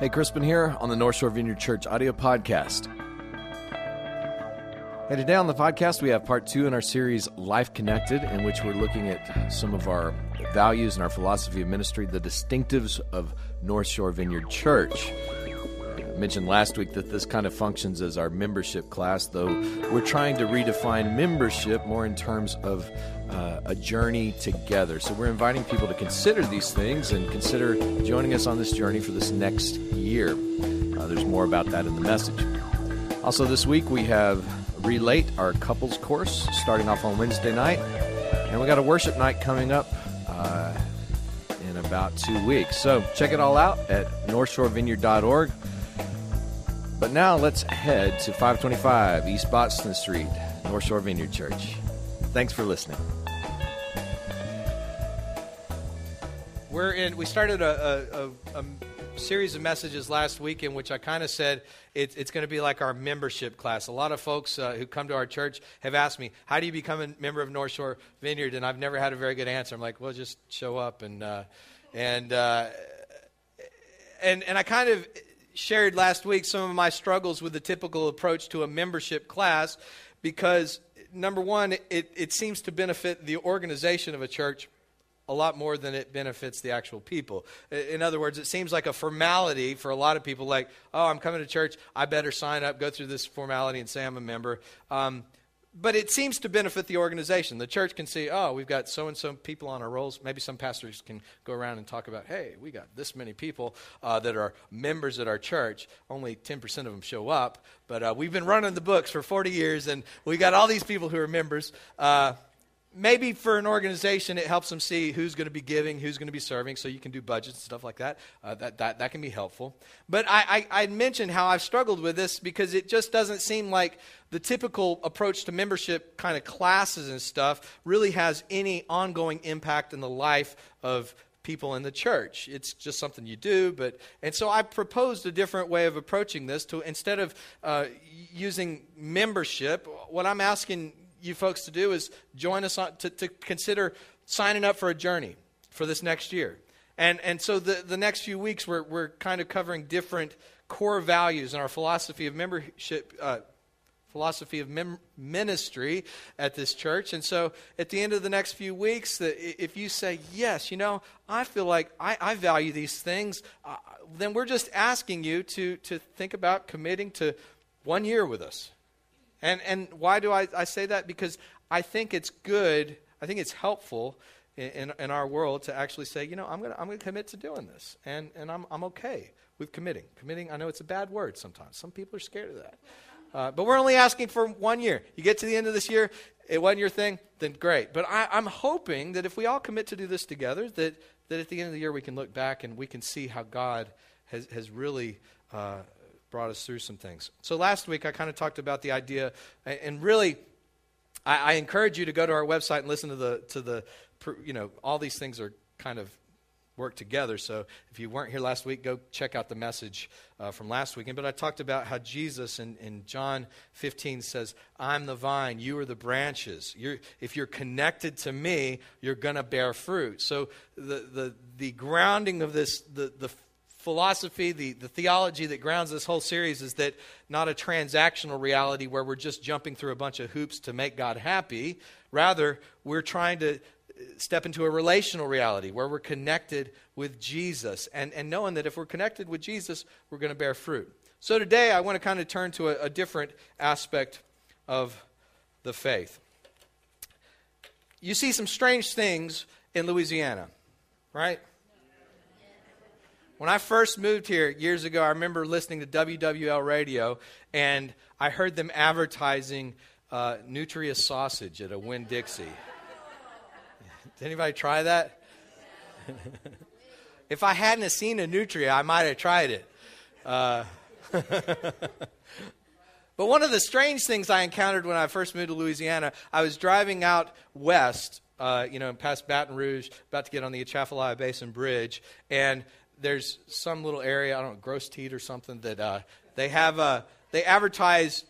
Hey, Crispin here on the North Shore Vineyard Church audio podcast. Hey, today on the podcast, we have part two in our series, Life Connected, in which we're looking at some of our values and our philosophy of ministry, the distinctives of North Shore Vineyard Church. Mentioned last week that this kind of functions as our membership class, though we're trying to redefine membership more in terms of uh, a journey together. So we're inviting people to consider these things and consider joining us on this journey for this next year. Uh, there's more about that in the message. Also, this week we have Relate, our couples course, starting off on Wednesday night. And we got a worship night coming up uh, in about two weeks. So check it all out at northshorevineyard.org. But now let's head to 525 East Boston Street, North Shore Vineyard Church. Thanks for listening. We're in. We started a, a, a, a series of messages last week in which I kind of said it, it's going to be like our membership class. A lot of folks uh, who come to our church have asked me, "How do you become a member of North Shore Vineyard?" And I've never had a very good answer. I'm like, "Well, just show up." And uh, and uh, and and I kind of shared last week some of my struggles with the typical approach to a membership class because number one, it, it seems to benefit the organization of a church a lot more than it benefits the actual people. In other words, it seems like a formality for a lot of people, like, oh, I'm coming to church, I better sign up, go through this formality, and say I'm a member. Um, but it seems to benefit the organization. The church can see, oh, we've got so and so people on our rolls. Maybe some pastors can go around and talk about, hey, we got this many people uh, that are members at our church. Only 10% of them show up, but uh, we've been running the books for 40 years, and we got all these people who are members. Uh, maybe for an organization, it helps them see who's going to be giving, who's going to be serving, so you can do budgets and stuff like that. Uh, that, that, that can be helpful. But I, I, I mentioned how I've struggled with this because it just doesn't seem like the typical approach to membership kind of classes and stuff really has any ongoing impact in the life of people in the church. It's just something you do, but and so I proposed a different way of approaching this. To instead of uh, using membership, what I'm asking you folks to do is join us on, to, to consider signing up for a journey for this next year. And, and so the, the next few weeks, we're, we're kind of covering different core values in our philosophy of membership, uh, philosophy of mem- ministry at this church. And so at the end of the next few weeks, the, if you say, yes, you know, I feel like I, I value these things, uh, then we're just asking you to, to think about committing to one year with us. And, and why do I, I say that? Because I think it's good, I think it's helpful in, in, our world to actually say, you know, I'm going to I'm gonna commit to doing this. And, and I'm, I'm okay with committing. Committing, I know it's a bad word sometimes. Some people are scared of that. Uh, but we're only asking for one year. You get to the end of this year, it wasn't your thing, then great. But I, I'm hoping that if we all commit to do this together, that, that at the end of the year we can look back and we can see how God has, has really uh, brought us through some things. So last week I kind of talked about the idea, and really, I, I encourage you to go to our website and listen to the to the, you know, all these things are kind of work together. So if you weren't here last week, go check out the message uh, from last weekend. But I talked about how Jesus in, in John 15 says, I'm the vine, you are the branches. You're, if you're connected to me, you're going to bear fruit. So the, the, the grounding of this, the, the philosophy, the, the theology that grounds this whole series is that not a transactional reality where we're just jumping through a bunch of hoops to make God happy. Rather, we're trying to step into a relational reality where we're connected with Jesus and, and knowing that if we're connected with Jesus, we're going to bear fruit. So today, I want to kind of turn to a, a different aspect of the faith. You see some strange things in Louisiana, right? When I first moved here years ago, I remember listening to WWL radio, and I heard them advertising uh, Nutria sausage at a Winn Dixie. Did anybody try that? if I hadn't seen a Nutria, I might have tried it. Uh, but one of the strange things I encountered when I first moved to Louisiana, I was driving out west, uh, you know, past Baton Rouge, about to get on the Atchafalaya Basin Bridge, and there's some little area, I don't know, Grosse Tete or something, that uh, they have, they advertise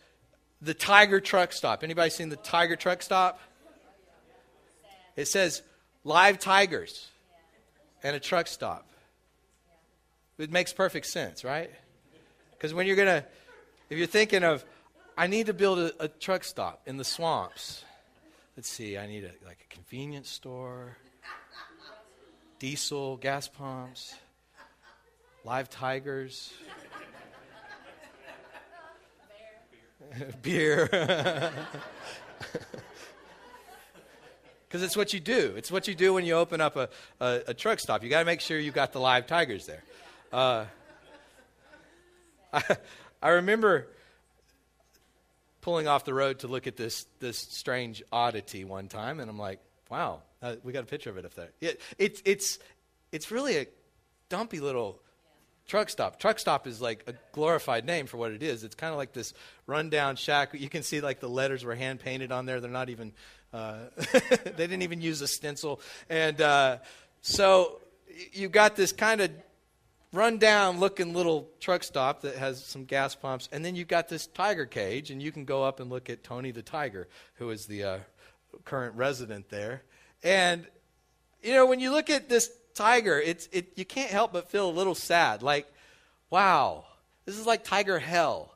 the Tiger Truck Stop. Anybody seen the Tiger Truck Stop? It says live tigers and a truck stop. It makes perfect sense, right? Because when you're going to, if you're thinking of, I need to build a, a, truck stop in the swamps. Let's see, I need a, like a convenience store, diesel, gas pumps, live tigers, beer. Because it's what you do. It's what you do when you open up a, a, a truck stop. You got to make sure you got the live tigers there. Uh, I, I remember pulling off the road to look at this this strange oddity one time, and I'm like, "Wow, uh, we got a picture of it up there." It, it, it's it's really a dumpy little truck stop. Truck stop is like a glorified name for what it is. It's kind of like this rundown shack. You can see like the letters were hand painted on there. They're not even. Uh, they didn't even use a stencil, and uh, so you got this kind of run down looking little truck stop that has some gas pumps, and then you've got this tiger cage, and you can go up and look at Tony the Tiger, who is the uh, current resident there. And, you know, when you look at this tiger, it's, it, you can't help but feel a little sad. Like, wow, this is like tiger hell.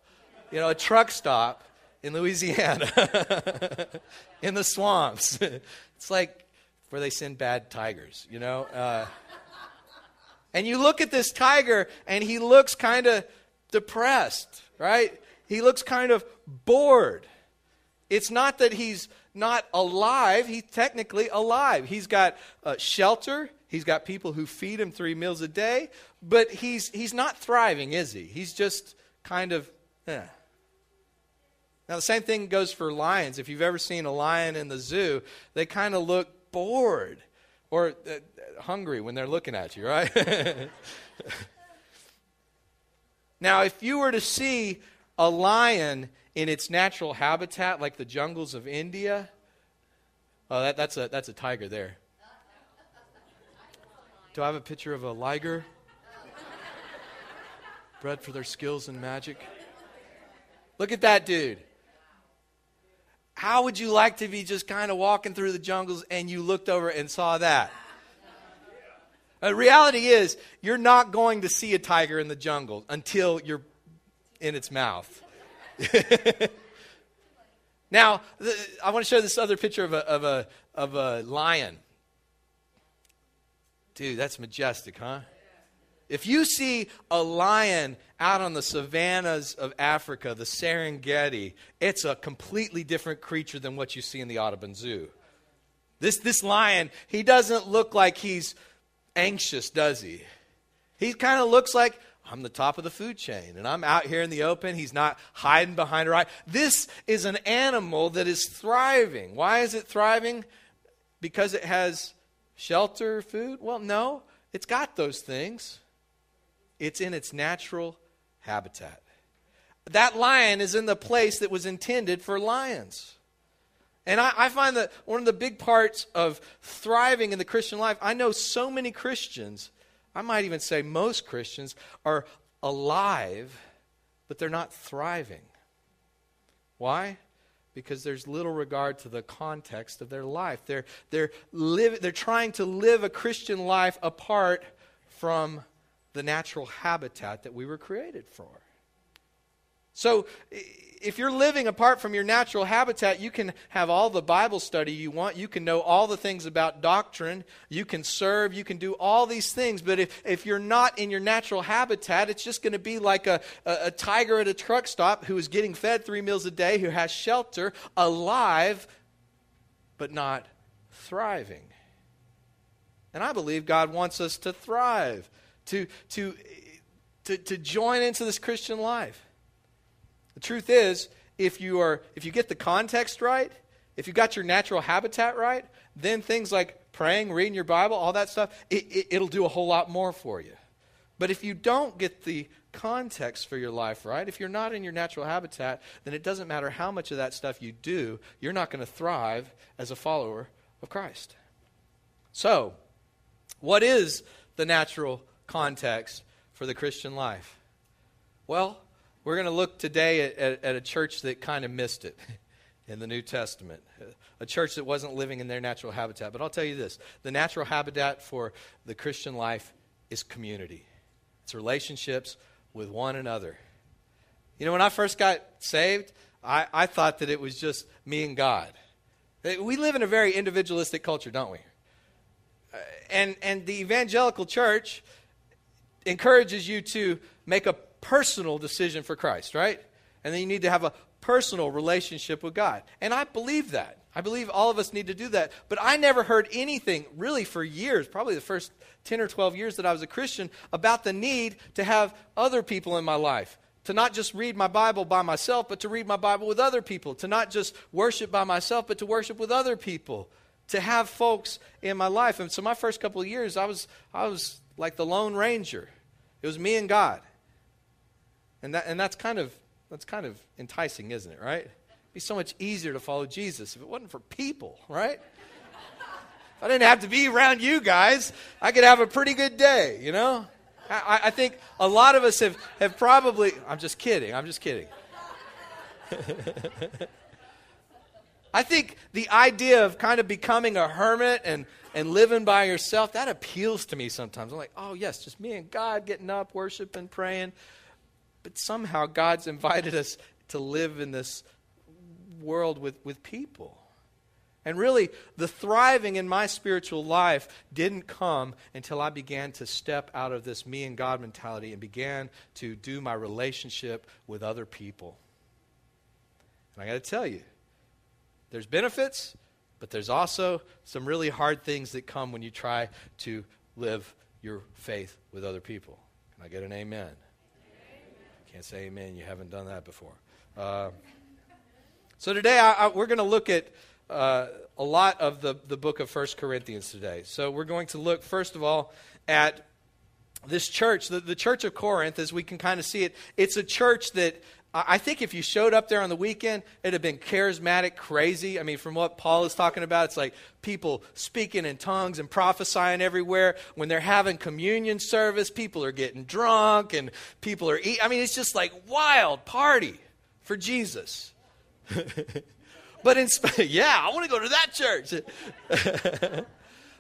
You know, a truck stop in Louisiana, in the swamps. it's like where they send bad tigers, you know? Uh, and you look at this tiger, and he looks kind of depressed, right? He looks kind of bored. It's not that he's not alive, he's technically alive. He's got uh, shelter, he's got people who feed him three meals a day, but he's, he's not thriving, is he? He's just kind of, eh. Now, the same thing goes for lions. If you've ever seen a lion in the zoo, they kind of look bored or uh, hungry when they're looking at you, right? now, if you were to see a lion in its natural habitat, like the jungles of India, oh, that, that's, a, that's a tiger there. Do I have a picture of a liger? Bred for their skills in magic. Look at that dude. How would you like to be just kind of walking through the jungles and you looked over and saw that? The reality is, you're not going to see a tiger in the jungle until you're in its mouth. now, I want to show this other picture of a, of a, of a lion. Dude, that's majestic, huh? If you see a lion out on the savannas of Africa, the Serengeti, it's a completely different creature than what you see in the Audubon Zoo. This, this lion, he doesn't look like he's anxious, does he? He kind of looks like, I'm the top of the food chain and I'm out here in the open. He's not hiding behind a rock. This is an animal that is thriving. Why is it thriving? Because it has shelter, food? Well, no, it's got those things. It's in its natural habitat. That lion is in the place that was intended for lions. And I, I, find that one of the big parts of thriving in the Christian life, I know so many Christians, I might even say most Christians, are alive, but they're not thriving. Why? Because there's little regard to the context of their life. They're, they're, live, they're trying to live a Christian life apart from the natural habitat that we were created for. So, if you're living apart from your natural habitat, you can have all the Bible study you want. You can know all the things about doctrine. You can serve. You can do all these things. But if, if you're not in your natural habitat, it's just going to be like a, a, a tiger at a truck stop who is getting fed three meals a day, who has shelter, alive, but not thriving. And I believe God wants us to thrive to, to, to, to join into this Christian life. The truth is, if you, are, if you get the context right, if you got your natural habitat right, then things like praying, reading your Bible, all that stuff, it, it, it'll do a whole lot more for you. But if you don't get the context for your life right, if you're not in your natural habitat, then it doesn't matter how much of that stuff you do, you're not going to thrive as a follower of Christ. So, what is the natural context for the Christian life? Well, we're going to look today at, at, at a church that kind of missed it in the New Testament, a church that wasn't living in their natural habitat. But I'll tell you this the natural habitat for the Christian life is community. it's relationships with one another. You know, when I first got saved, I, I thought that it was just me and God. We live in a very individualistic culture, don't we? Uh, and, and the evangelical church encourages you to make a personal decision for Christ, right? And then you need to have a personal relationship with God. And I believe that. I believe all of us need to do that. But I never heard anything, really, for years, probably the first 10 or 12 years that I was a Christian, about the need to have other people in my life. To not just read my Bible by myself, but to read my Bible with other people. To not just worship by myself, but to worship with other people. To have folks in my life. And so my first couple of years, I was, I was like the Lone Ranger. It was me and God. And, that, and that's, kind of, that's kind of enticing, isn't it, right? It'd be so much easier to follow Jesus if it wasn't for people, right? If I didn't have to be around you guys, I could have a pretty good day, you know? I, I think a lot of us have, have probably, I'm just kidding, I'm just kidding. I think the idea of kind of becoming a hermit and, and living by yourself, that appeals to me sometimes. I'm like, oh, yes, just me and God getting up, worshiping, praying. But somehow God's invited us to live in this world with, with people. And really, the thriving in my spiritual life didn't come until I began to step out of this me and God mentality and began to do my relationship with other people. And I got to tell you, there's benefits, but there's also some really hard things that come when you try to live your faith with other people. Can I get an amen? Can't say amen. You haven't done that before. Uh, so today I, I, we're going to look at uh, a lot of the, the book of First Corinthians today. So we're going to look, first of all, at this church, the, the church of Corinth, as we can kind of see it. It's a church that I think if you showed up there on the weekend, it'd have been charismatic, crazy. I mean, from what Paul is talking about, it's like people speaking in tongues and prophesying everywhere. When they're having communion service, people are getting drunk and people are eating. I mean, it's just like wild party for Jesus. but in yeah, I want to go to that church.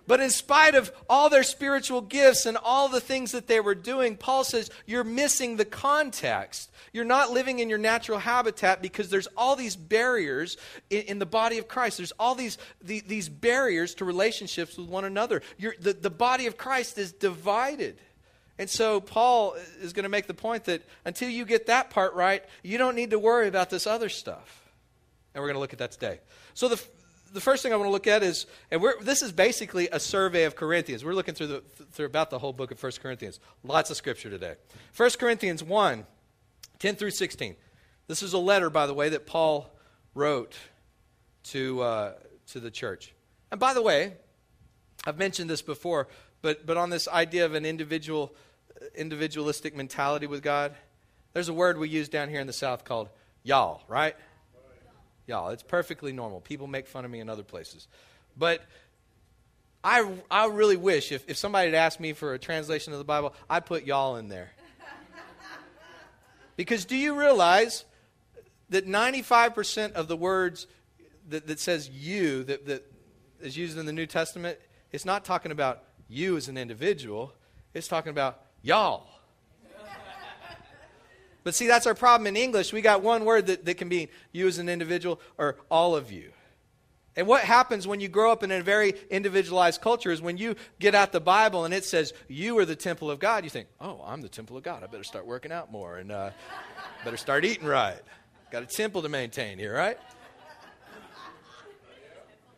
But in spite of all their spiritual gifts and all the things that they were doing, Paul says you're missing the context. You're not living in your natural habitat because there's all these barriers in, in the body of Christ. There's all these, the, these barriers to relationships with one another. The, the body of Christ is divided. And so Paul is going to make the point that until you get that part right, you don't need to worry about this other stuff. And we're going to look at that today. So the, the first thing I want to look at is, and this is basically a survey of Corinthians. We're looking through, the, through about the whole book of 1 Corinthians. Lots of scripture today. 1 Corinthians 1, 10 through 16. This is a letter, by the way, that Paul wrote to, uh, to the church. And by the way, I've mentioned this before, but, but on this idea of an individual, individualistic mentality with God, there's a word we use down here in the South called y'all, right? Y'all. It's perfectly normal. People make fun of me in other places. But I, I really wish if, if somebody had asked me for a translation of the Bible, I'd put y'all in there. because do you realize that 95% of the words that, that says you, that, that is used in the New Testament, it's not talking about you as an individual, it's talking about y'all. But see, that's our problem in English. We got one word that, that can be you as an individual or all of you. And what happens when you grow up in a very individualized culture is when you get out the Bible and it says you are the temple of God, you think, oh, I'm the temple of God. I better start working out more and uh, better start eating right. Got a temple to maintain here, right?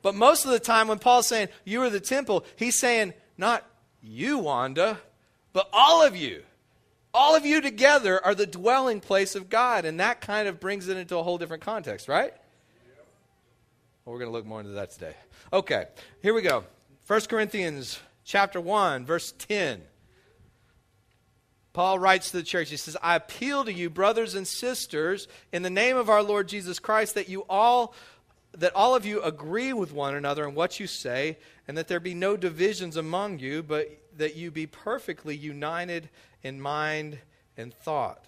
But most of the time, when Paul's saying you are the temple, he's saying not you, Wanda, but all of you. All of you together are the dwelling place of God, and that kind of brings it into a whole different context, right? Well, we're going to look more into that today. Okay, here we go. 1 Corinthians chapter 1, verse 10. Paul writes to the church, he says, I appeal to you, brothers and sisters, in the name of our Lord Jesus Christ, that you all that all of you agree with one another in what you say, and that there be no divisions among you, but that you be perfectly united in mind and thought.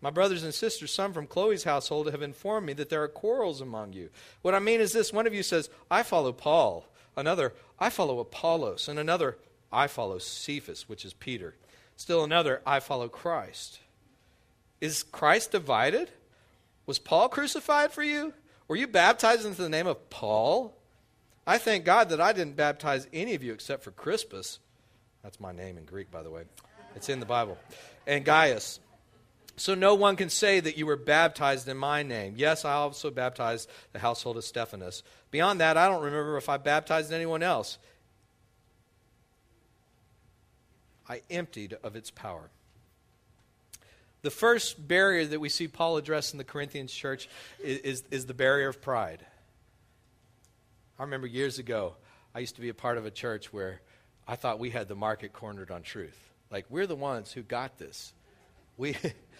My brothers and sisters, some from Chloe's household have informed me that there are quarrels among you. What I mean is this one of you says, I follow Paul. Another, I follow Apollos. And another, I follow Cephas, which is Peter. Still another, I follow Christ. Is Christ divided? Was Paul crucified for you? Were you baptized into the name of Paul? I thank God that I didn't baptize any of you except for Crispus. That's my name in Greek, by the way. It's in the Bible. And Gaius. So no one can say that you were baptized in my name. Yes, I also baptized the household of Stephanas. Beyond that, I don't remember if I baptized anyone else. I emptied of its power. The first barrier that we see Paul address in the Corinthians church is, is, is, the barrier of pride. I remember years ago, I used to be a part of a church where I thought we had the market cornered on truth. Like, we're the ones who got this. We,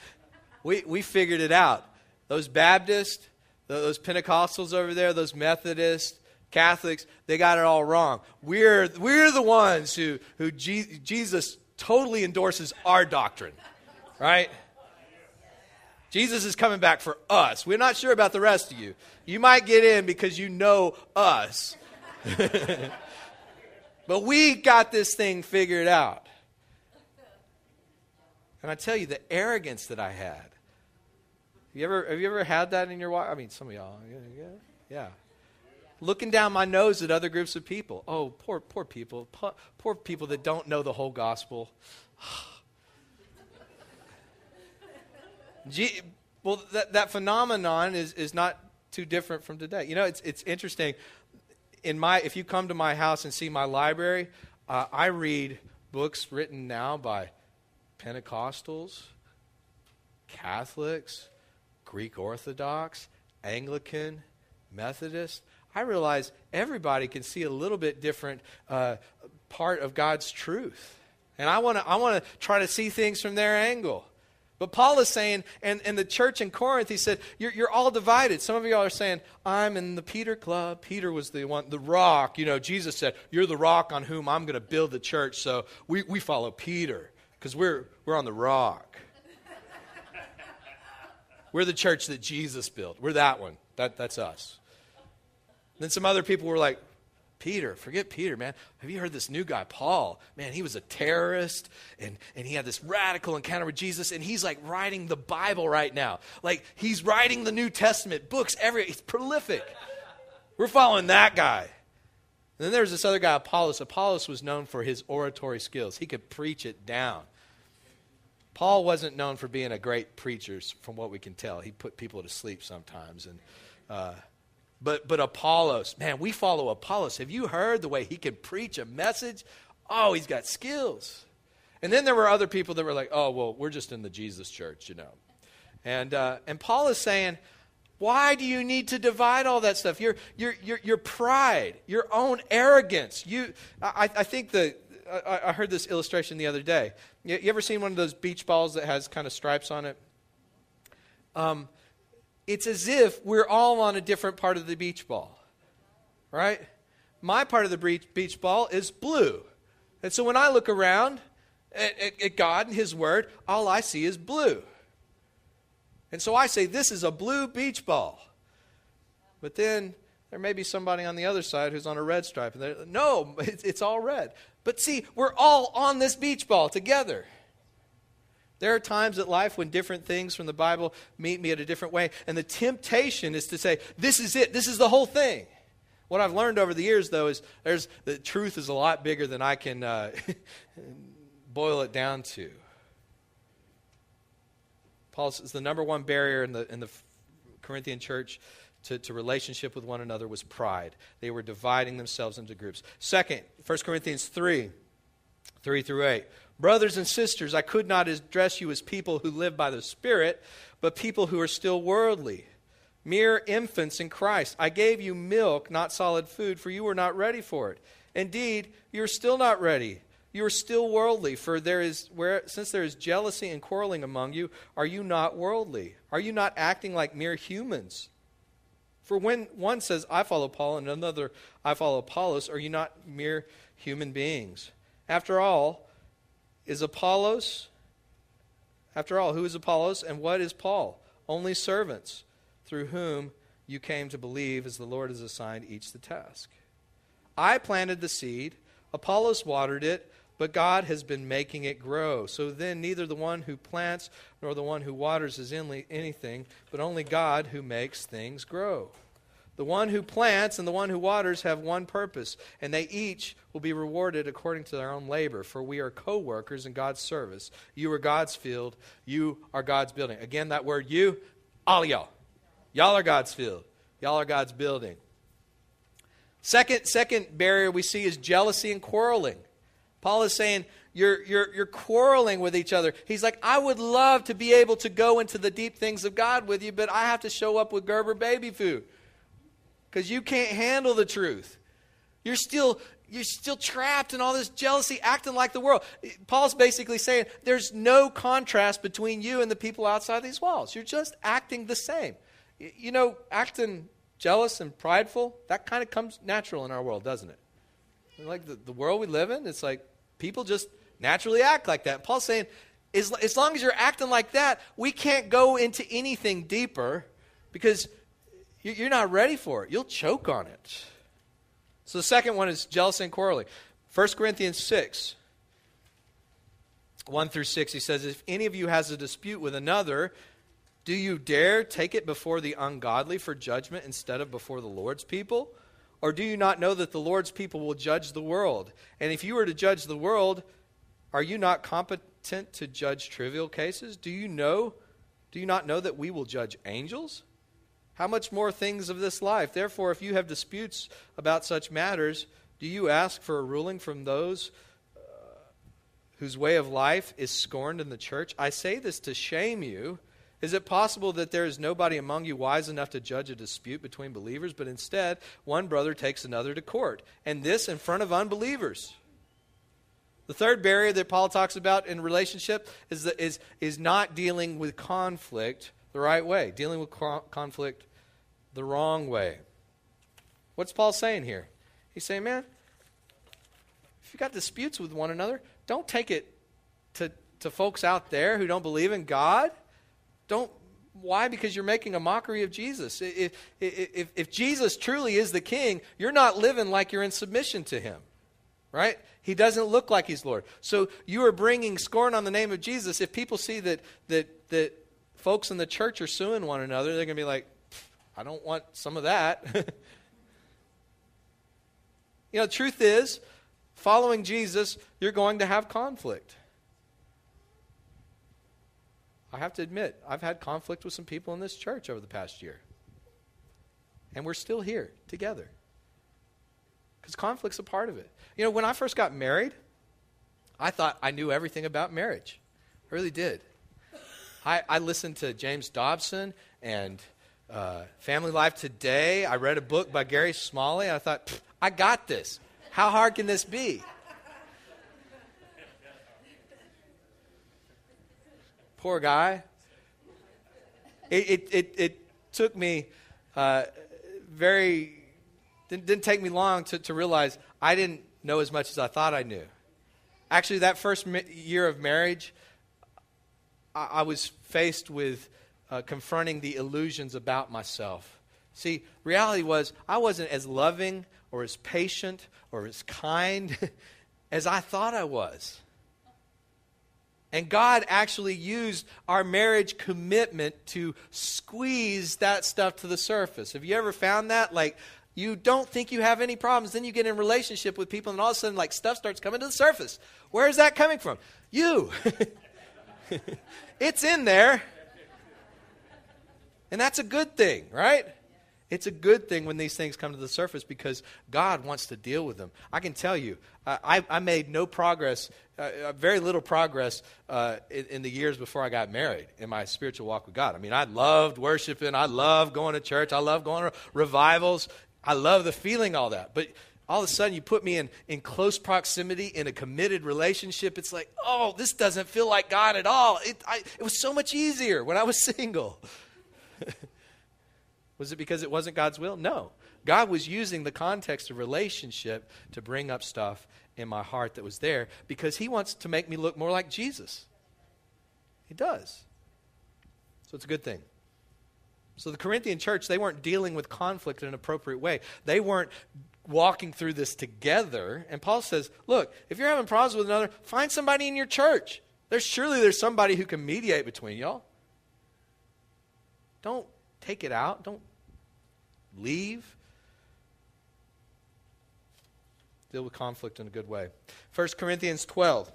we, we figured it out. Those Baptists, those Pentecostals over there, those Methodists, Catholics, they got it all wrong. We're, we're the ones who, who G, Jesus totally endorses our doctrine, right? Jesus is coming back for us. We're not sure about the rest of you. You might get in because you know us. but we got this thing figured out. And I tell you, the arrogance that I had. Have you ever, have you ever had that in your life? I mean, some of y'all. Yeah, yeah. Looking down my nose at other groups of people. Oh, poor, poor people. Poor, poor people that don't know the whole gospel. G- well, that, that phenomenon is, is not too different from today. You know, it's, it's interesting. In my, if you come to my house and see my library, uh, I read books written now by Pentecostals, Catholics, Greek Orthodox, Anglican, Methodist. I realize everybody can see a little bit different uh, part of God's truth. And I want to I wanna try to see things from their angle. But Paul is saying, and, and the church in Corinth, he said, you're, you're all divided. Some of y'all are saying, I'm in the Peter club. Peter was the one, the rock. You know, Jesus said, You're the rock on whom I'm going to build the church. So we, we follow Peter because we're, we're on the rock. we're the church that Jesus built. We're that one. That, that's us. Then some other people were like, Peter, forget Peter, man. Have you heard this new guy, Paul? Man, he was a terrorist and, and he had this radical encounter with Jesus, and he's like writing the Bible right now. Like he's writing the New Testament, books, every he's prolific. We're following that guy. And then there's this other guy, Apollos. Apollos was known for his oratory skills. He could preach it down. Paul wasn't known for being a great preacher, from what we can tell. He put people to sleep sometimes. And uh, but, but Apollos, man, we follow Apollos. Have you heard the way he can preach a message? Oh, he's got skills. And then there were other people that were like, oh, well, we're just in the Jesus church, you know. And, uh, and Paul is saying, why do you need to divide all that stuff? Your, your, your, your pride, your own arrogance. You, I, I think the, I, I heard this illustration the other day. You, you, ever seen one of those beach balls that has kind of stripes on it? Um, it's as if we're all on a different part of the beach ball, right? My part of the beach ball is blue. And so when I look around at, at, at God and His Word, all I see is blue. And so I say, This is a blue beach ball. But then there may be somebody on the other side who's on a red stripe. And no, it's, it's all red. But see, we're all on this beach ball together. There are times in life when different things from the Bible meet me at a different way, and the temptation is to say, This is it, this is the whole thing. What I've learned over the years, though, is there's, the truth is a lot bigger than I can uh, boil it down to. Paul says the number one barrier in the, in the Corinthian church to, to relationship with one another was pride. They were dividing themselves into groups. Second, 1 Corinthians 3 3 through 8. Brothers and sisters, I could not address you as people who live by the Spirit, but people who are still worldly, mere infants in Christ. I gave you milk, not solid food, for you were not ready for it. Indeed, you are still not ready. You are still worldly, for there is where since there is jealousy and quarreling among you, are you not worldly? Are you not acting like mere humans? For when one says, I follow Paul, and another, I follow Apollos, are you not mere human beings? After all, is Apollos? After all, who is Apollos and what is Paul? Only servants through whom you came to believe as the Lord has assigned each the task. I planted the seed, Apollos watered it, but God has been making it grow. So then, neither the one who plants nor the one who waters is in anything, but only God who makes things grow. The one who plants and the one who waters have one purpose, and they each will be rewarded according to their own labor, for we are co workers in God's service. You are God's field, you are God's building. Again, that word you, all y'all. Y'all are God's field, y'all are God's building. Second, second barrier we see is jealousy and quarreling. Paul is saying, you're, you're, you're quarreling with each other. He's like, I would love to be able to go into the deep things of God with you, but I have to show up with Gerber baby food because you can't handle the truth. You're still, you're still trapped in all this jealousy, acting like the world. Paul's basically saying there's no contrast between you and the people outside these walls. You're just acting the same. You know, acting jealous and prideful, that kind of comes natural in our world, doesn't it? Like the, the world we live in, it's like People just naturally act like that. Paul's saying, as, as long as you're acting like that, we can't go into anything deeper because you're not ready for it. You'll choke on it. So the second one is jealousy and quarreling. 1 Corinthians 6, 1 through 6, he says, If any of you has a dispute with another, do you dare take it before the ungodly for judgment instead of before the Lord's people? Or do you not know that the Lord's people will judge the world? And if you were to judge the world, are you not competent to judge trivial cases? Do you know? Do you not know that we will judge angels? How much more things of this life? Therefore, if you have disputes about such matters, do you ask for a ruling from those uh, whose way of life is scorned in the church? I say this to shame you. Is it possible that there is nobody among you wise enough to judge a dispute between believers, but instead one brother takes another to court, and this in front of unbelievers? The third barrier that Paul talks about in relationship is, the, is, is not dealing with conflict the right way, dealing with conflict the wrong way. What's Paul saying here? He's saying, man, if you've got disputes with one another, don't take it to, to folks out there who don't believe in God. Don't why? Because you're making a mockery of Jesus. If, if, if, Jesus truly is the king, you're not living like you're in submission to him, right? He doesn't look like he's Lord. So you are bringing scorn on the name of Jesus. If people see that, that, that folks in the church are suing one another, they're going to be like, I don't want some of that. you know, the truth is, following Jesus, you're going to have conflict. I have to admit, I've had conflict with some people in this church over the past year. And we're still here together. Because conflict's a part of it. You know, when I first got married, I thought I knew everything about marriage. I really did. I, I listened to James Dobson and uh, Family Life Today. I read a book by Gary Smalley. I thought, I got this. How hard can this be? Poor guy. It, it, it, it took me uh, very, didn't, didn't take me long to, to realize I didn't know as much as I thought I knew. Actually, that first year of marriage, I, I was faced with uh, confronting the illusions about myself. See, reality was I wasn't as loving or as patient or as kind as I thought I was. And God actually used our marriage commitment to squeeze that stuff to the surface. Have you ever found that? Like, you don't think you have any problems, then you get in relationship with people, and all of a sudden, like, stuff starts coming to the surface. Where is that coming from? You. it's in there. And that's a good thing, right? It's a good thing when these things come to the surface because God wants to deal with them. I can tell you, I, I made no progress, uh, uh, very little progress uh, in, in, the years before I got married in my spiritual walk with God. I mean, I loved worshiping, I loved going to church, I loved going to revivals, I love the feeling, all that. But all of a sudden, you put me in, in close proximity in a committed relationship. It's like, oh, this doesn't feel like God at all. It, I, it was so much easier when I was single. Was it because it wasn't God's will? No. God was using the context of relationship to bring up stuff in my heart that was there because He wants to make me look more like Jesus. He does. So it's a good thing. So the Corinthian church, they weren't dealing with conflict in an appropriate way. They weren't walking through this together. And Paul says, look, if you're having problems with another, find somebody in your church. There's surely there's somebody who can mediate between y'all. Don't take it out. Don't leave. Deal with conflict in a good way. 1 Corinthians 12.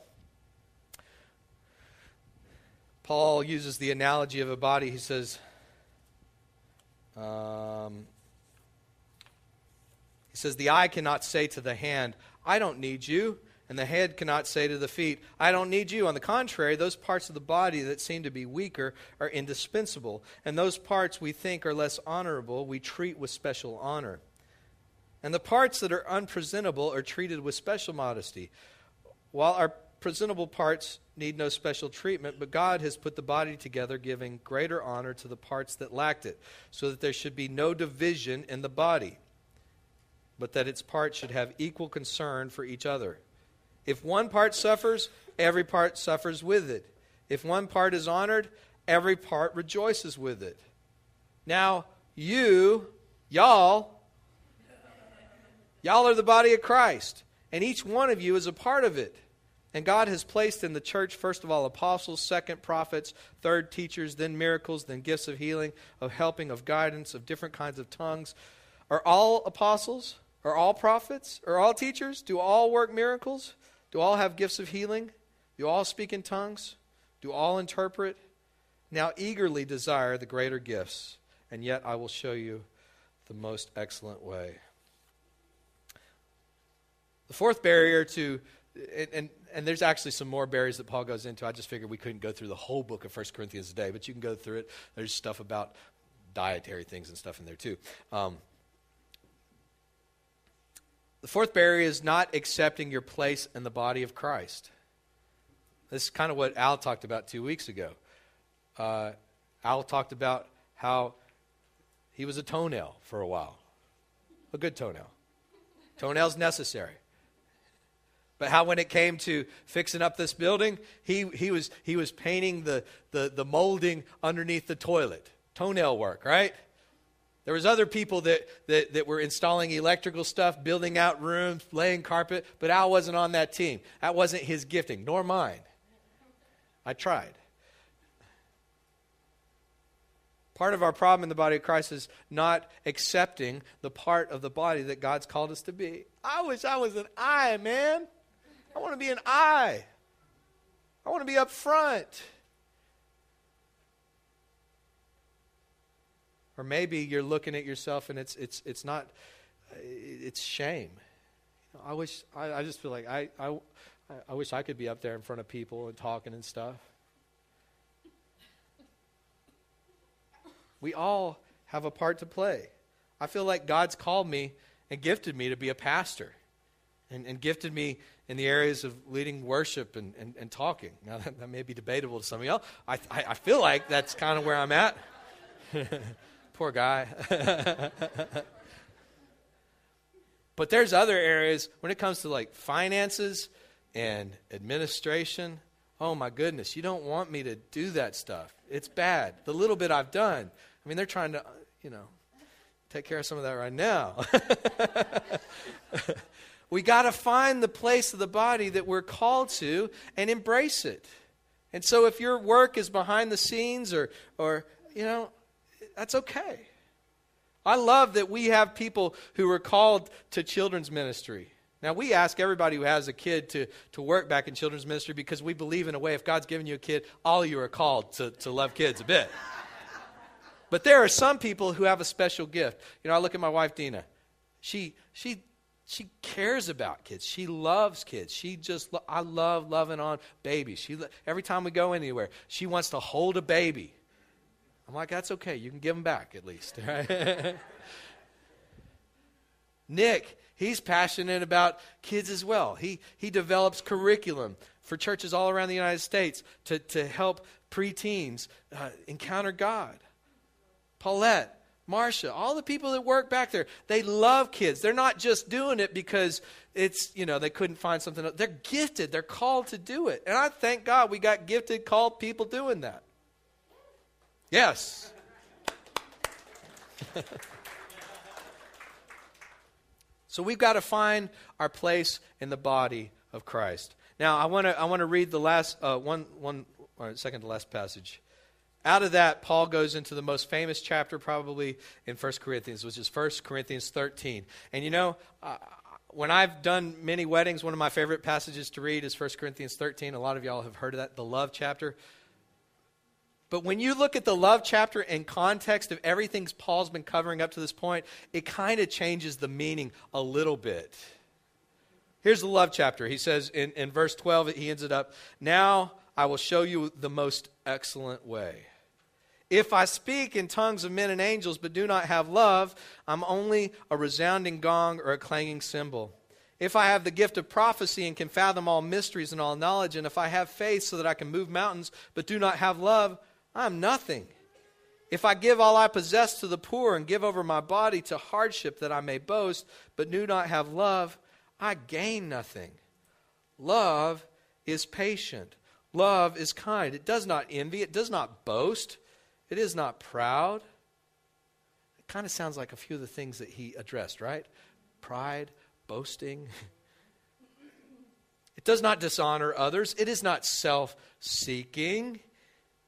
Paul uses the analogy of a body. He says, um, says, The eye cannot say to the hand, I don't need you. And the head cannot say to the feet, I don't need you. On the contrary, those parts of the body that seem to be weaker are indispensable. And those parts we think are less honorable, we treat with special honor. And the parts that are unpresentable are treated with special modesty. While our presentable parts need no special treatment, but God has put the body together, giving greater honor to the parts that lacked it, so that there should be no division in the body, but that its parts should have equal concern for each other. If one part suffers, every part suffers with it. If one part is honored, every part rejoices with it. Now, you, y'all, y'all are the body of Christ, and each one of you is a part of it. And God has placed in the church, first of all, apostles, second, prophets, third, teachers, then miracles, then gifts of healing, of helping, of guidance, of different kinds of tongues. Are all apostles? Are all prophets? Are all teachers? Do all work miracles? Do all have gifts of healing? Do all speak in tongues? Do all interpret? Now eagerly desire the greater gifts, and yet I will show you the most excellent way. The fourth barrier to, and, and, and, there's actually some more barriers that Paul goes into. I just figured we couldn't go through the whole book of 1 Corinthians today, but you can go through it. There's stuff about dietary things and stuff in there too. Um, the fourth barrier is not accepting your place in the body of Christ. This is kind of what Al talked about two weeks ago. Uh, Al talked about how he was a toenail for a while, a good toenail. Toenail's necessary. But how when it came to fixing up this building, he, he, was, he was painting the, the, the molding underneath the toilet. Toenail work, right? There was other people that, that, that were installing electrical stuff, building out rooms, laying carpet, but Al wasn't on that team. That wasn't his gifting, nor mine. I tried. Part of our problem in the body of Christ is not accepting the part of the body that God's called us to be. I wish I was an eye, man. I want to be an eye. I want to be up front. Or maybe you're looking at yourself and it's, it's, it's not, it's shame. I wish, I, I just feel like I, I, I wish I could be up there in front of people and talking and stuff. We all have a part to play. I feel like God's called me and gifted me to be a pastor and, and gifted me in the areas of leading worship and, and, and talking. Now, that, that, may be debatable to some of y'all. I, I, I feel like that's kind of where I'm at. Poor guy. but there's other areas when it comes to like finances and administration. Oh my goodness, you don't want me to do that stuff. It's bad. The little bit I've done. I mean, they're trying to, you know, take care of some of that right now. we got to find the place of the body that we're called to and embrace it. And so if your work is behind the scenes or or you know, that's okay. I love that we have people who are called to children's ministry. Now, we ask everybody who has a kid to, to work back in children's ministry because we believe in a way if God's given you a kid, all you are called to, to love kids a bit. But there are some people who have a special gift. You know, I look at my wife, Dina. She, she, she cares about kids. She loves kids. She just, I love loving on babies. She, every time we go anywhere, she wants to hold a baby. I'm like, that's okay. You can give them back at least. Nick, he's passionate about kids as well. He, he develops curriculum for churches all around the United States to, to help preteens uh, encounter God. Paulette, Marcia, all the people that work back there, they love kids. They're not just doing it because it's, you know, they couldn't find something else. They're gifted. They're called to do it. And I thank God we got gifted, called people doing that. Yes. so we've got to find our place in the body of Christ. Now, I want to I want to read the last uh, one one or second to last passage. Out of that, Paul goes into the most famous chapter probably in 1 Corinthians, which is 1 Corinthians 13. And you know, uh, when I've done many weddings, one of my favorite passages to read is 1 Corinthians 13. A lot of y'all have heard of that, the love chapter. But when you look at the love chapter in context of everything Paul's been covering up to this point, it kind of changes the meaning a little bit. Here's the love chapter. He says in, in verse 12, he ends it up, Now I will show you the most excellent way. If I speak in tongues of men and angels but do not have love, I'm only a resounding gong or a clanging cymbal. If I have the gift of prophecy and can fathom all mysteries and all knowledge, and if I have faith so that I can move mountains but do not have love, I am nothing. If I give all I possess to the poor and give over my body to hardship that I may boast, but do not have love, I gain nothing. Love is patient. Love is kind. It does not envy. It does not boast. It is not proud. It kind of sounds like a few of the things that he addressed, right? Pride, boasting. It does not dishonor others. It is not self seeking.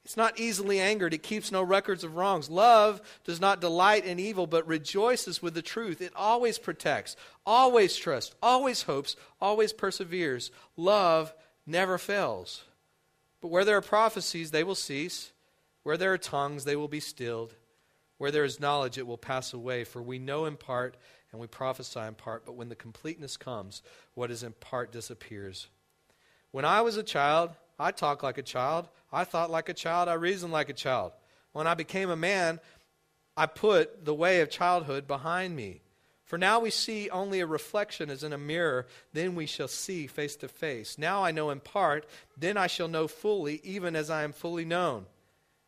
It's not easily angered. It keeps no records of wrongs. Love does not delight in evil, but rejoices with the truth. It always protects, always trusts, always hopes, always perseveres. Love never fails. But where there are prophecies, they will cease. Where there are tongues, they will be stilled. Where there is knowledge, it will pass away. For we know in part and we prophesy in part, but when the completeness comes, what is in part disappears. When I was a child, I talked like a child. I thought like a child. I reasoned like a child. When I became a man, I put the way of childhood behind me. For now we see only a reflection as in a mirror, then we shall see face to face. Now I know in part, then I shall know fully, even as I am fully known.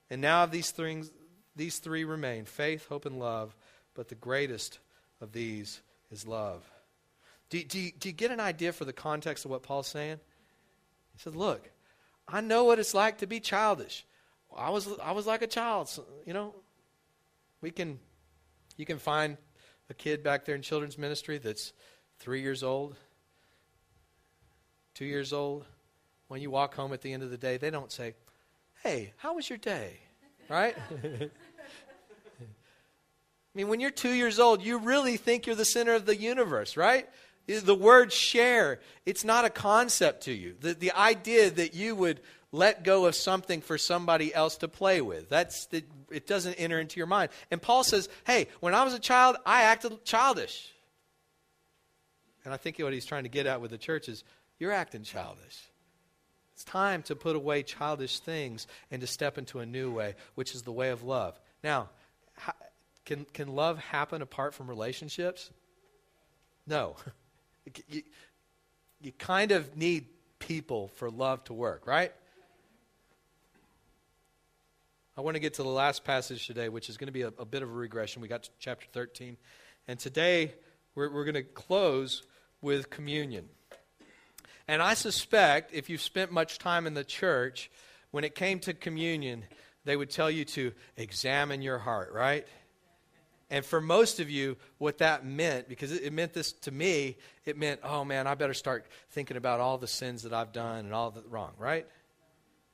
And now of these things, these three remain faith, hope, and love, but the greatest of these is love. Do, do, do you get an idea for the context of what Paul's saying? He says, Look, I know what it's like to be childish. I was, I was like a child. So, you know, we can, you can find a kid back there in children's ministry that's three years old, two years old. When you walk home at the end of the day, they don't say, Hey, how was your day? Right? I mean, when you're two years old, you really think you're the center of the universe, right? The word share, it's not a concept to you. The, the idea that you would let go of something for somebody else to play with, that's the, it doesn't enter into your mind. And Paul says, hey, when I was a child, I acted childish. And I think what he's trying to get at with the church is, you're acting childish. It's time to put away childish things and to step into a new way, which is the way of love. Now, can, can love happen apart from relationships? No. You, you kind of need people for love to work, right? I want to get to the last passage today, which is going to be a, a bit of a regression. We got to chapter 13. And today, we're, we're going to close with communion. And I suspect if you've spent much time in the church, when it came to communion, they would tell you to examine your heart, right? And for most of you, what that meant, because it, it, meant this to me, it meant, oh man, I better start thinking about all the sins that I've done and all the wrong, right?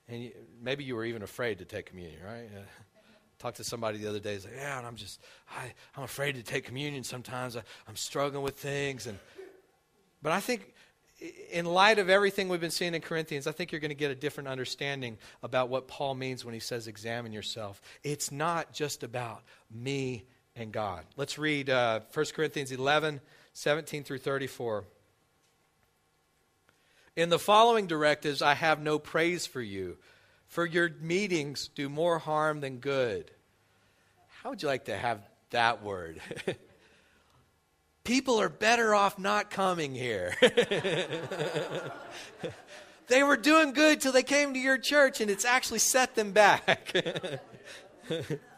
And you, maybe you were even afraid to take communion, right? Uh, talked to somebody the other day. Like, yeah, and I'm just, I, I'm afraid to take communion sometimes. I, I'm struggling with things. And, but I think in light of everything we've been seeing in Corinthians, I think you're going to get a different understanding about what Paul means when he says examine yourself. It's not just about me and God. Let's read uh, 1 Corinthians 11, 17 through 34. In the following directives, I have no praise for you, for your meetings do more harm than good. How would you like to have that word? people are better off not coming here. they were doing good till they came to your church, and it's actually set them back.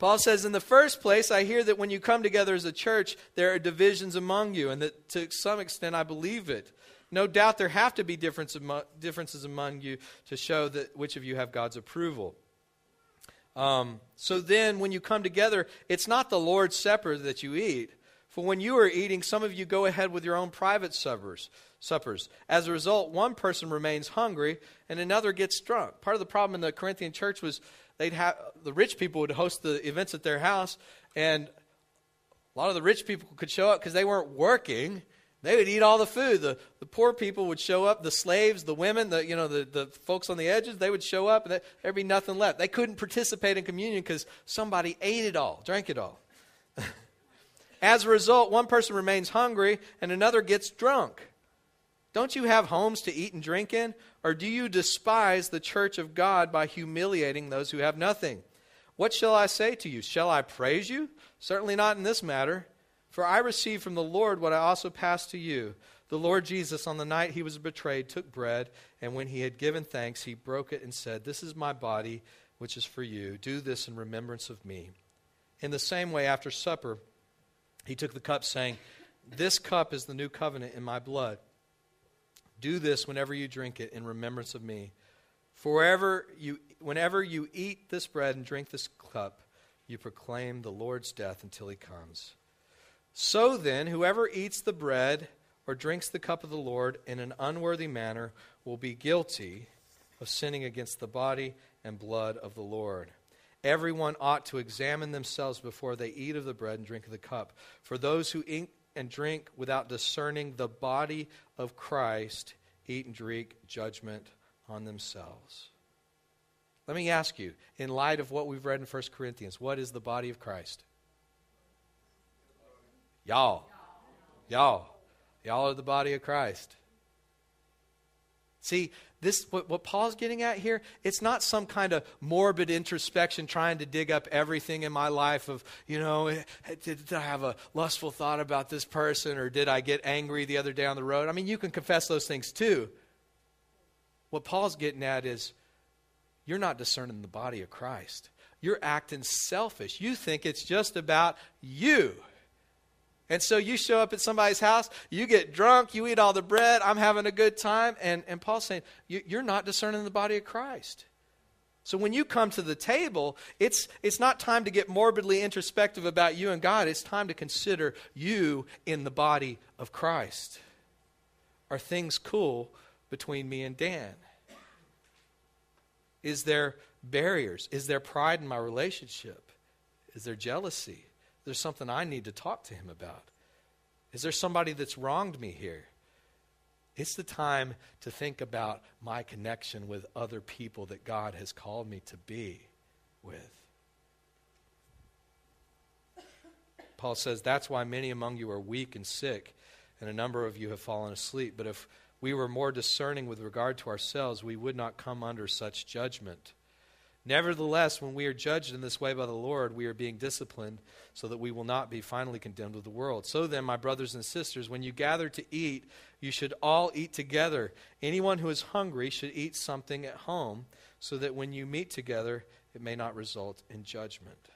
Paul says, In the first place, I hear that when you come together as a church, there are divisions among you, and that to some extent I believe it. No doubt there have to be differences among you to show that which of you have God's approval. Um, so then, when you come together, it's not the Lord's Supper that you eat. For when you are eating, some of you go ahead with your own private suppers. Suppers. As a result, one person remains hungry and another gets drunk. Part of the problem in the Corinthian church was they'd have the rich people would host the events at their house, and a lot of the rich people could show up because they weren't working. They would eat all the food. The, the poor people would show up, the slaves, the women, the, you know, the, the folks on the edges, they would show up and there'd be nothing left. They couldn't participate in communion because somebody ate it all, drank it all. As a result, one person remains hungry and another gets drunk. Don't you have homes to eat and drink in? Or do you despise the church of God by humiliating those who have nothing? What shall I say to you? Shall I praise you? Certainly not in this matter. For I received from the Lord what I also passed to you. The Lord Jesus, on the night he was betrayed, took bread, and when he had given thanks, he broke it and said, This is my body, which is for you. Do this in remembrance of me. In the same way, after supper, he took the cup, saying, This cup is the new covenant in my blood. Do this whenever you drink it in remembrance of me. For wherever you, whenever you eat this bread and drink this cup, you proclaim the Lord's death until he comes. So then, whoever eats the bread or drinks the cup of the Lord in an unworthy manner will be guilty of sinning against the body and blood of the Lord. Everyone ought to examine themselves before they eat of the bread and drink of the cup. For those who eat and drink without discerning the body of Christ eat and drink judgment on themselves. Let me ask you, in light of what we've read in 1 Corinthians, what is the body of Christ? Y'all. Y'all. Y'all are the body of Christ. See, this what, what Paul's getting at here, it's not some kind of morbid introspection trying to dig up everything in my life of, you know, eh, did, did I have a lustful thought about this person or did I get angry the other day on the road? I mean, you can confess those things too. What Paul's getting at is you're not discerning the body of Christ. You're acting selfish. You think it's just about you. And so you show up at somebody's house, you get drunk, you eat all the bread, I'm having a good time. And, and Paul's saying, you're not discerning the body of Christ. So when you come to the table, it's, it's not time to get morbidly introspective about you and God. It's time to consider you in the body of Christ. Are things cool between me and Dan? Is there barriers? Is there pride in my relationship? Is there jealousy? There's something I need to talk to him about? Is there somebody that's wronged me here? It's the time to think about my connection with other people that God has called me to be with. Paul says, That's why many among you are weak and sick, and a number of you have fallen asleep. But if we were more discerning with regard to ourselves, we would not come under such judgment. Nevertheless, when we are judged in this way by the Lord, we are being disciplined so that we will not be finally condemned with the world. So then, my brothers and sisters, when you gather to eat, you should all eat together. Anyone who is hungry should eat something at home, so that when you meet together, it may not result in judgment.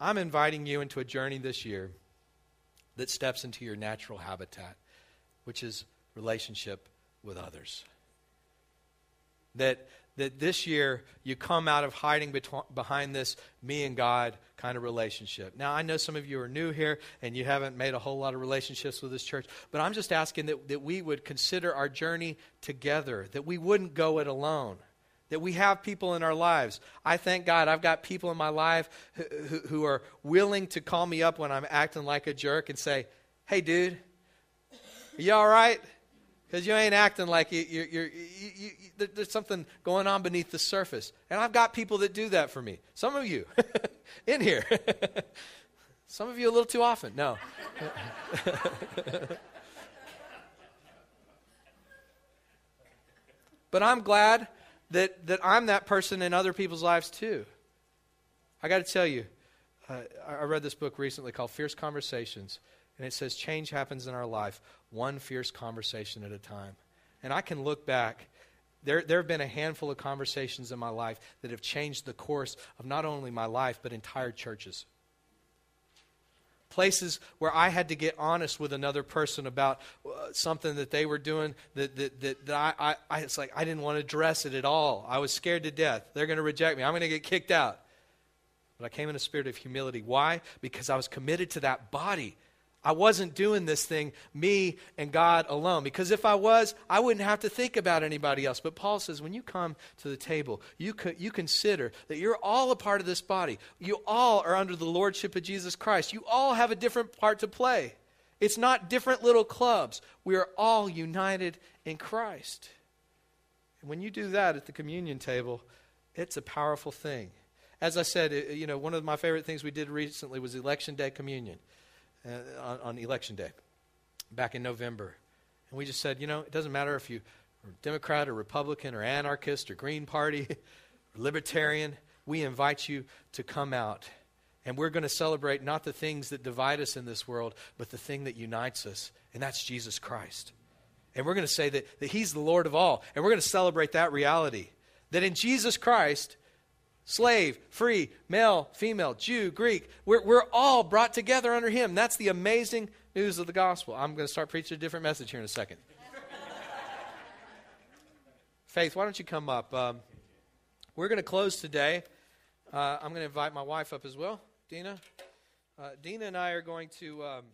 I'm inviting you into a journey this year that steps into your natural habitat, which is relationship with others. That, that this year you come out of hiding behind this me and God kind of relationship. Now, I know some of you are new here and you haven't made a whole lot of relationships with this church, but I'm just asking that, that we would consider our journey together, that we wouldn't go it alone that we have people in our lives. I thank God I've got people in my life who, who, who, are willing to call me up when I'm acting like a jerk and say, Hey, dude, are you all right? Because you ain't acting like you, you're, you're, you, you, there's something going on beneath the surface. And I've got people that do that for me. Some of you in here. Some of you a little too often. No. but I'm glad that, that I'm that person in other people's lives too. I got to tell you, uh, I read this book recently called Fierce Conversations, and it says change happens in our life one fierce conversation at a time. And I can look back. There, there have been a handful of conversations in my life that have changed the course of not only my life, but entire churches. places where I had to get honest with another person about uh, something that they were doing that, that, that, that I, I, I, it's like I didn't want to address it at all. I was scared to death. They're going to reject me. I'm going to get kicked out. But I came in a spirit of humility. Why? Because I was committed to that body. I wasn't doing this thing, me and God alone. Because if I was, I wouldn't have to think about anybody else. But Paul says when you come to the table, you, co- you consider that you're all a part of this body. You all are under the lordship of Jesus Christ. You all have a different part to play. It's not different little clubs. We are all united in Christ. And when you do that at the communion table, it's a powerful thing. As I said, you know, one of my favorite things we did recently was Election Day Communion Uh, on, on Election Day back in November. And we just said, you know, it doesn't matter if you are Democrat or Republican or anarchist or Green Party or Libertarian, we invite you to come out. And we're going to celebrate not the things that divide us in this world, but the thing that unites us, and that's Jesus Christ. And we're going to say that, that He's the Lord of all. And we're going to celebrate that reality. That in Jesus Christ, slave, free, male, female, Jew, Greek. We're, we're all brought together under Him. That's the amazing news of the gospel. I'm going to start preaching a different message here in a second. Faith, why don't you come up? Um, we're going to close today. Uh, I'm going to invite my wife up as well, Dina. Uh, Dina and I are going to. Um,